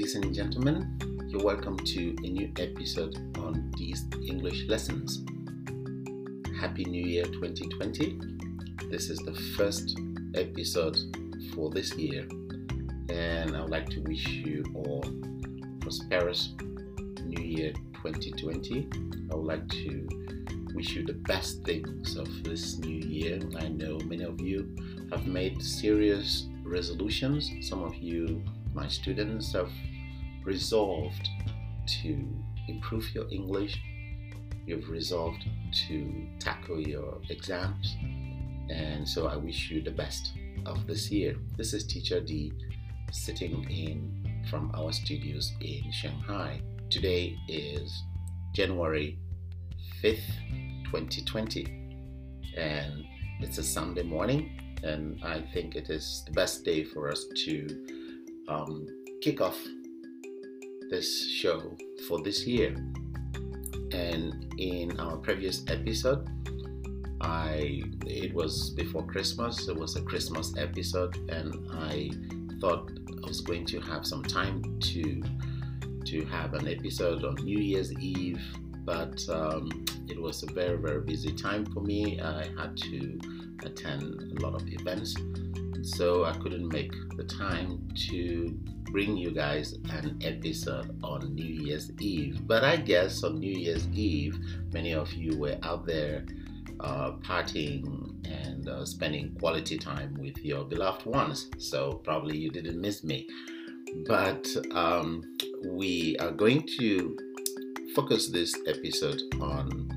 ladies and gentlemen. You're welcome to a new episode on these English lessons. Happy New Year 2020. This is the first episode for this year, and I would like to wish you all prosperous New Year 2020. I would like to wish you the best things of this new year. I know many of you have made serious resolutions. Some of you, my students, have resolved to improve your English. You've resolved to tackle your exams. And so I wish you the best of this year. This is Teacher D sitting in from our studios in Shanghai. Today is January 5th, 2020, and it's a Sunday morning and I think it is the best day for us to um, kick off this show for this year. And in our previous episode, I it was before Christmas. It was a Christmas episode, and I thought I was going to have some time to to have an episode on New Year's Eve, but um, it was a very very busy time for me. I had to attend a lot of events, so I couldn't make the time to bring you guys an episode on New Year's Eve. But I guess on New Year's Eve, many of you were out there uh, partying and uh, spending quality time with your beloved ones, so probably you didn't miss me. But um, we are going to focus this episode on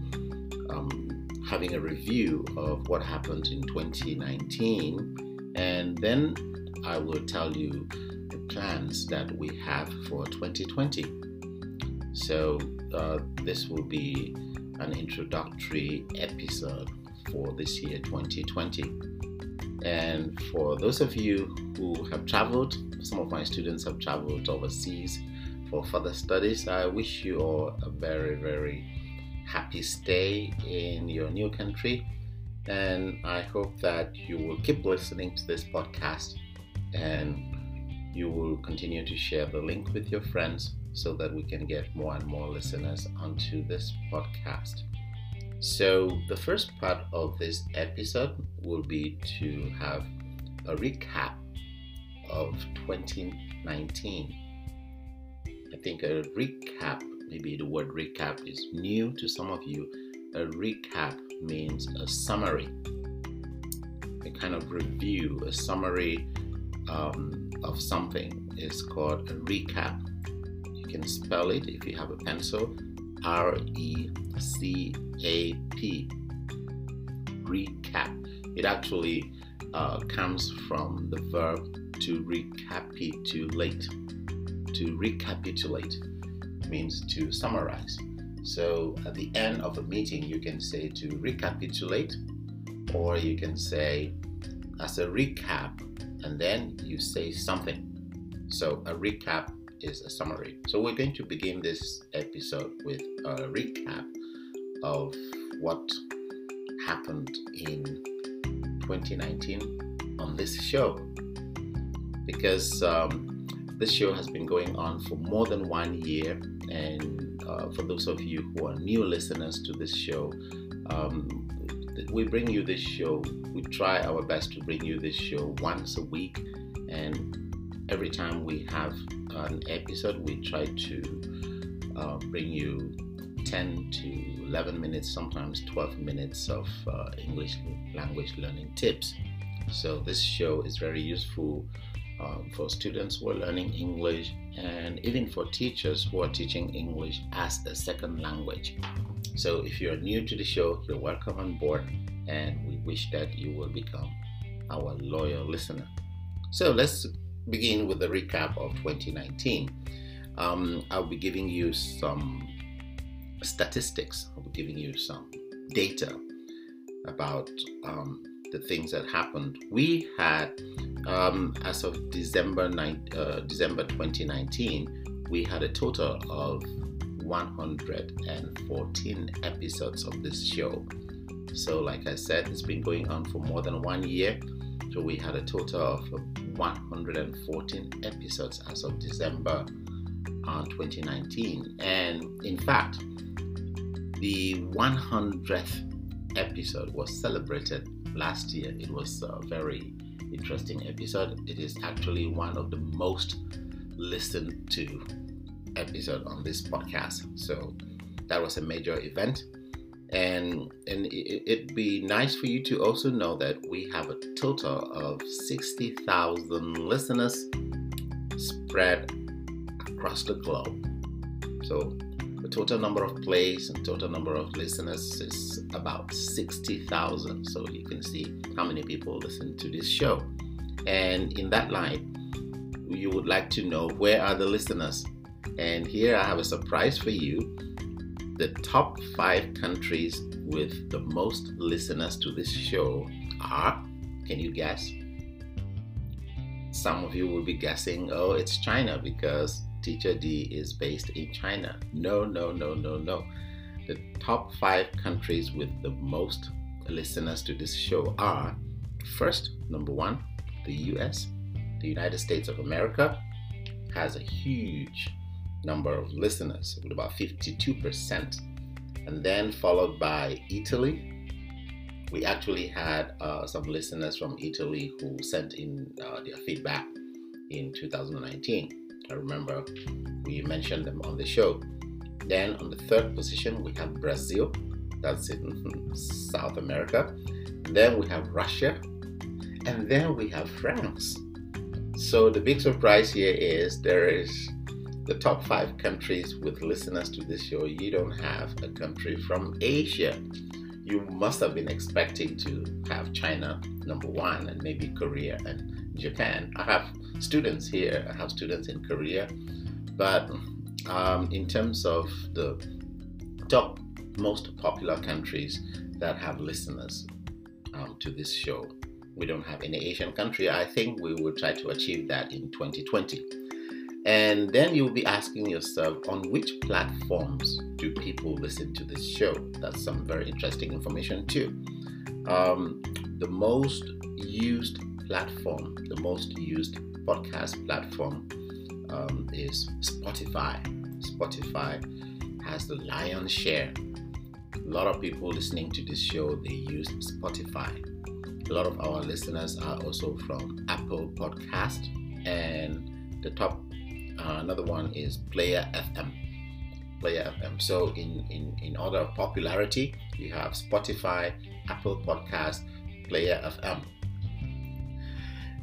having a review of what happened in 2019, and then I will tell you the plans that we have for 2020. So, uh, this will be an introductory episode for this year 2020. And for those of you who have traveled, some of my students have traveled overseas for further studies. I wish you all a very, very happy stay in your new country. And I hope that you will keep listening to this podcast and you will continue to share the link with your friends so that we can get more and more listeners onto this podcast. So, the first part of this episode will be to have a recap of 2019. I think a recap maybe the word recap is new to some of you. A recap means a summary, a kind of review, a summary um, of something is called a recap. You can spell it if you have a pencil R E C A P. Recap. It actually uh, comes from the verb to recapitulate. To recapitulate means to summarize. So at the end of a meeting, you can say to recapitulate, or you can say as a recap, and then you say something. So a recap is a summary. So we're going to begin this episode with a recap of what happened in 2019 on this show. Because um, this show has been going on for more than one year and uh, for those of you who are new listeners to this show, um, we bring you this show. We try our best to bring you this show once a week, and every time we have an episode, we try to uh, bring you 10 to 11 minutes, sometimes 12 minutes of uh, English language learning tips. So, this show is very useful um, for students who are learning English and even for teachers who are teaching English as a second language. So if you're new to the show, you're welcome on board and we wish that you will become our loyal listener. So let's begin with the recap of 2019. Um, I'll be giving you some statistics, I'll be giving you some data about um, the things that happened. We had um, as of December, uh, December 2019, we had a total of 114 episodes of this show. So, like I said, it's been going on for more than one year. So, we had a total of 114 episodes as of December uh, 2019. And in fact, the 100th episode was celebrated last year. It was a very interesting episode. It is actually one of the most listened to episode on this podcast. So that was a major event and and it, would be nice for you to also know that we have a total of 60,000 listeners spread across the globe. So total number of plays and total number of listeners is about 60,000. So you can see how many people listen to this show. And in that line, you would like to know where are the listeners? And here I have a surprise for you the top five countries with the most listeners to this show are, can you guess? Some of you will be guessing, oh, it's China because Teacher D is based in China. No, no, no, no, no. The top five countries with the most listeners to this show are first, number one, the US, the United States of America has a huge number of listeners with about 52%, and then followed by Italy. We actually had uh, some listeners from Italy who sent in uh, their feedback in 2019. I remember we mentioned them on the show. Then on the third position, we have Brazil, that's in hmm, South America. Then we have Russia, and then we have France. So the big surprise here is there is the top five countries with listeners to this show, you don't have a country from Asia. You must have been expecting to have China number one and maybe Korea and Japan. I have students here, I have students in Korea, but um, in terms of the top most popular countries that have listeners um, to this show, we don't have any Asian country. I think we will try to achieve that in 2020. And then you'll be asking yourself on which platforms do people listen to this show? That's some very interesting information, too. Um, the most used platform, the most used podcast platform um, is Spotify. Spotify has the lion's share. A lot of people listening to this show, they use Spotify. A lot of our listeners are also from Apple Podcast and the top uh, another one is Player FM. Player FM. So in, in, in order of popularity, you have Spotify, Apple Podcast, Player FM.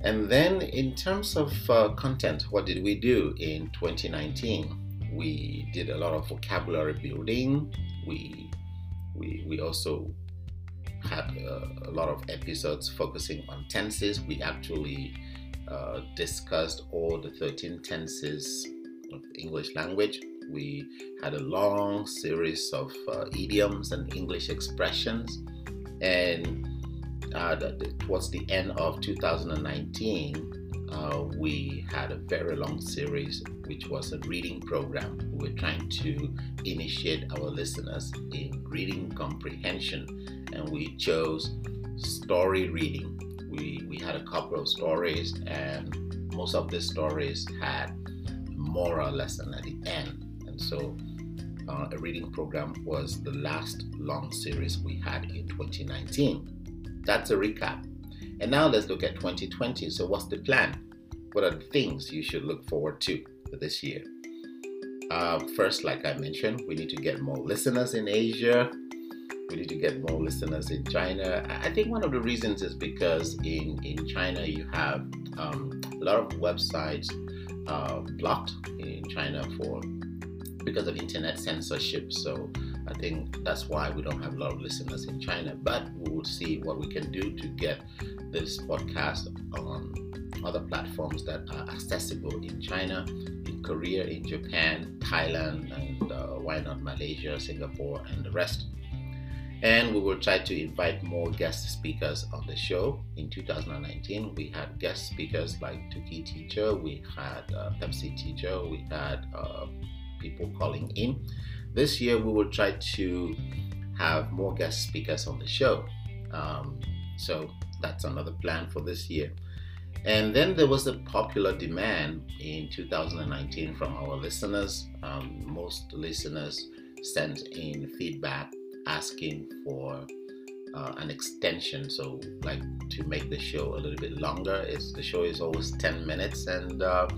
And then in terms of uh, content, what did we do in 2019? We did a lot of vocabulary building. We we, we also had a, a lot of episodes focusing on tenses. We actually uh, discussed all the 13 tenses of English language. We had a long series of uh, idioms and English expressions. And uh, towards the end of 2019, uh, we had a very long series, which was a reading program. We were trying to initiate our listeners in reading comprehension, and we chose story reading we we had a couple of stories, and most of the stories had moral lesson at the end, and so. Uh, a reading program was the last long series we had in 2019. That's a recap. And now let's look at 2020. So, what's the plan? What are the things you should look forward to for this year? Uh, first, like I mentioned, we need to get more listeners in Asia we need to get more listeners in China. I think one of the reasons is because in, in China you have um, a lot of websites uh, blocked in China for because of internet censorship. So I think that's why we don't have a lot of listeners in China. But we will see what we can do to get this podcast on other platforms that are accessible in China, in Korea, in Japan, Thailand, and uh, why not Malaysia, Singapore, and the rest. And we will try to invite more guest speakers on the show. In 2019, we had guest speakers like Tuki Teacher, we had uh, Pepsi Teacher, we had uh, people calling in. This year, we will try to have more guest speakers on the show. Um, so that's another plan for this year. And then there was a popular demand in 2019 from our listeners. Um, most listeners sent in feedback asking for uh, an extension. So, like to make the show a little bit longer. It's the show is always 10 minutes, and uh,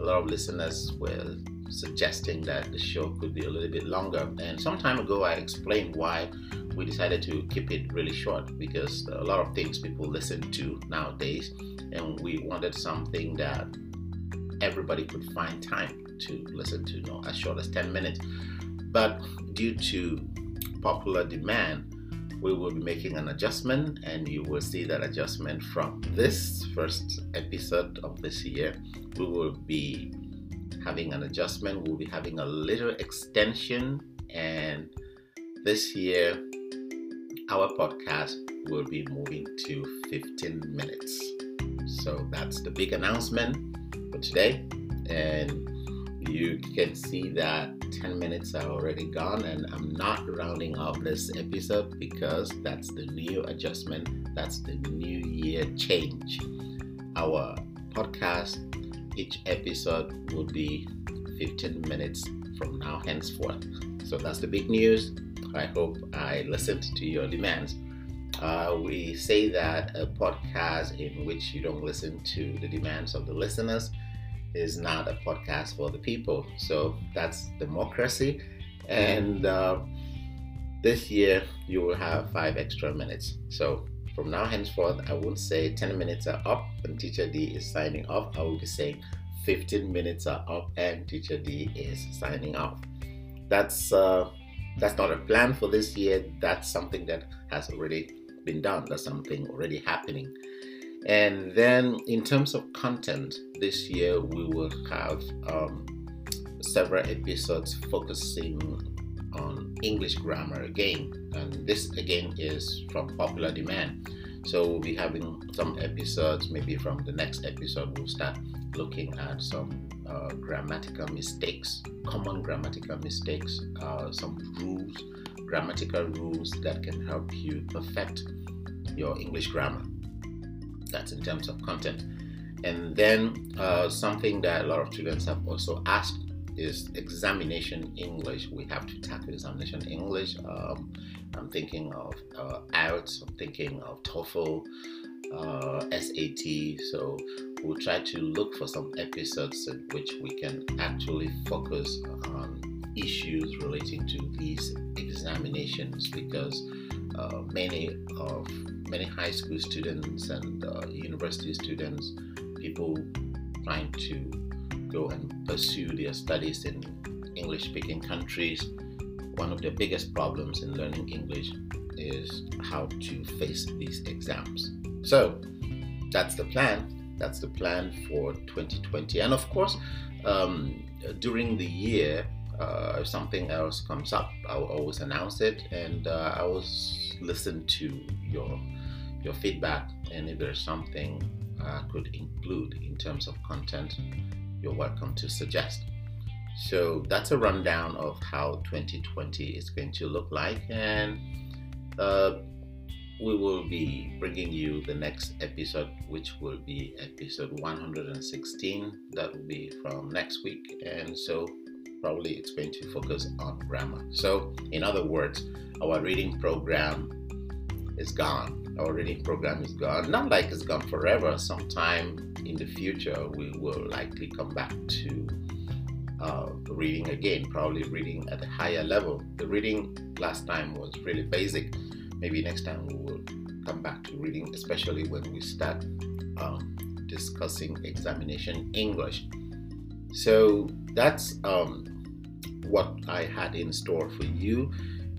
a lot of listeners were suggesting that the show could be a little bit longer. And some time ago, I explained why we decided to keep it really short because a lot of things people listen to nowadays, and we wanted something that everybody could find time to listen to, you know, as short as 10 minutes. But due to popular demand, we will be making an adjustment, and you will see that adjustment from this first episode of this year. We will be having an adjustment, we'll be having a little extension, and this year our podcast will be moving to 15 minutes. So that's the big announcement for today. And you can see that 10 minutes are already gone, and I'm not rounding off this episode because that's the new adjustment, that's the new year change. Our podcast, each episode will be 15 minutes from now henceforth. So that's the big news. I hope I listened to your demands. Uh, we say that a podcast in which you don't listen to the demands of the listeners is not a podcast for the people. So that's democracy. And uh, this year you will have five extra minutes. So from now henceforth, I won't say 10 minutes are up and Teacher D is signing off. I will be saying 15 minutes are up and Teacher D is signing off. That's uh, that's not a plan for this year. That's something that has already been done. That's something already happening. And then, in terms of content, this year we will have um, several episodes focusing on English grammar again. And this again is from popular demand. So we'll be having some episodes, maybe from the next episode, we'll start looking at some uh, grammatical mistakes, common grammatical mistakes, uh, some rules, grammatical rules that can help you perfect your English grammar. That's in terms of content. And then uh, something that a lot of students have also asked is examination English. We have to tackle examination English. Um, I'm thinking of uh, IELTS, I'm thinking of TOEFL, uh, SAT. So we'll try to look for some episodes in which we can actually focus on issues relating to these examinations because uh, many of many high school students and uh, university students, people trying to go and pursue their studies in English speaking countries, one of the biggest problems in learning English is how to face these exams. So that's the plan. That's the plan for 2020. And of course, um, during the year, uh, if something else comes up, I will always announce it, and uh, I will listen to your your feedback. And if there's something I could include in terms of content, you're welcome to suggest. So that's a rundown of how 2020 is going to look like, and uh, we will be bringing you the next episode, which will be episode 116. That will be from next week, and so probably it's going to focus on grammar. So, in other words, our reading program is gone. Our reading program is gone. Not like it's gone forever. Sometime in the future, we will likely come back to uh, reading again, probably reading at a higher level. The reading last time was really basic. Maybe next time we will come back to reading, especially when we start um, discussing examination English. So that's um, what I had in store for you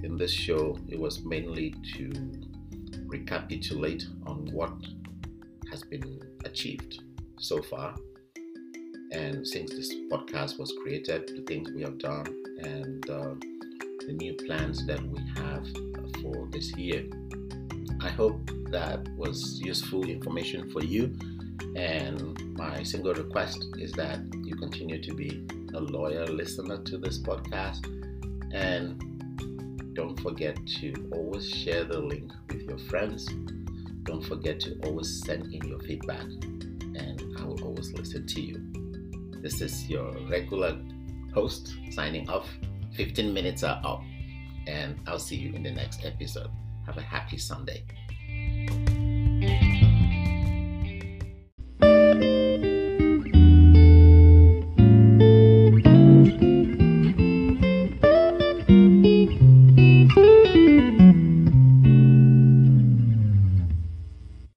in this show. It was mainly to recapitulate on what has been achieved so far. And since this podcast was created, the things we have done, and uh, the new plans that we have for this year. I hope that was useful information for you. And my single request is that you continue to be a loyal listener to this podcast. And don't forget to always share the link with your friends. Don't forget to always send in your feedback. and I will always listen to you. This is your regular host signing off. 15 minutes are up, and I'll see you in the next episode. Have a happy Sunday.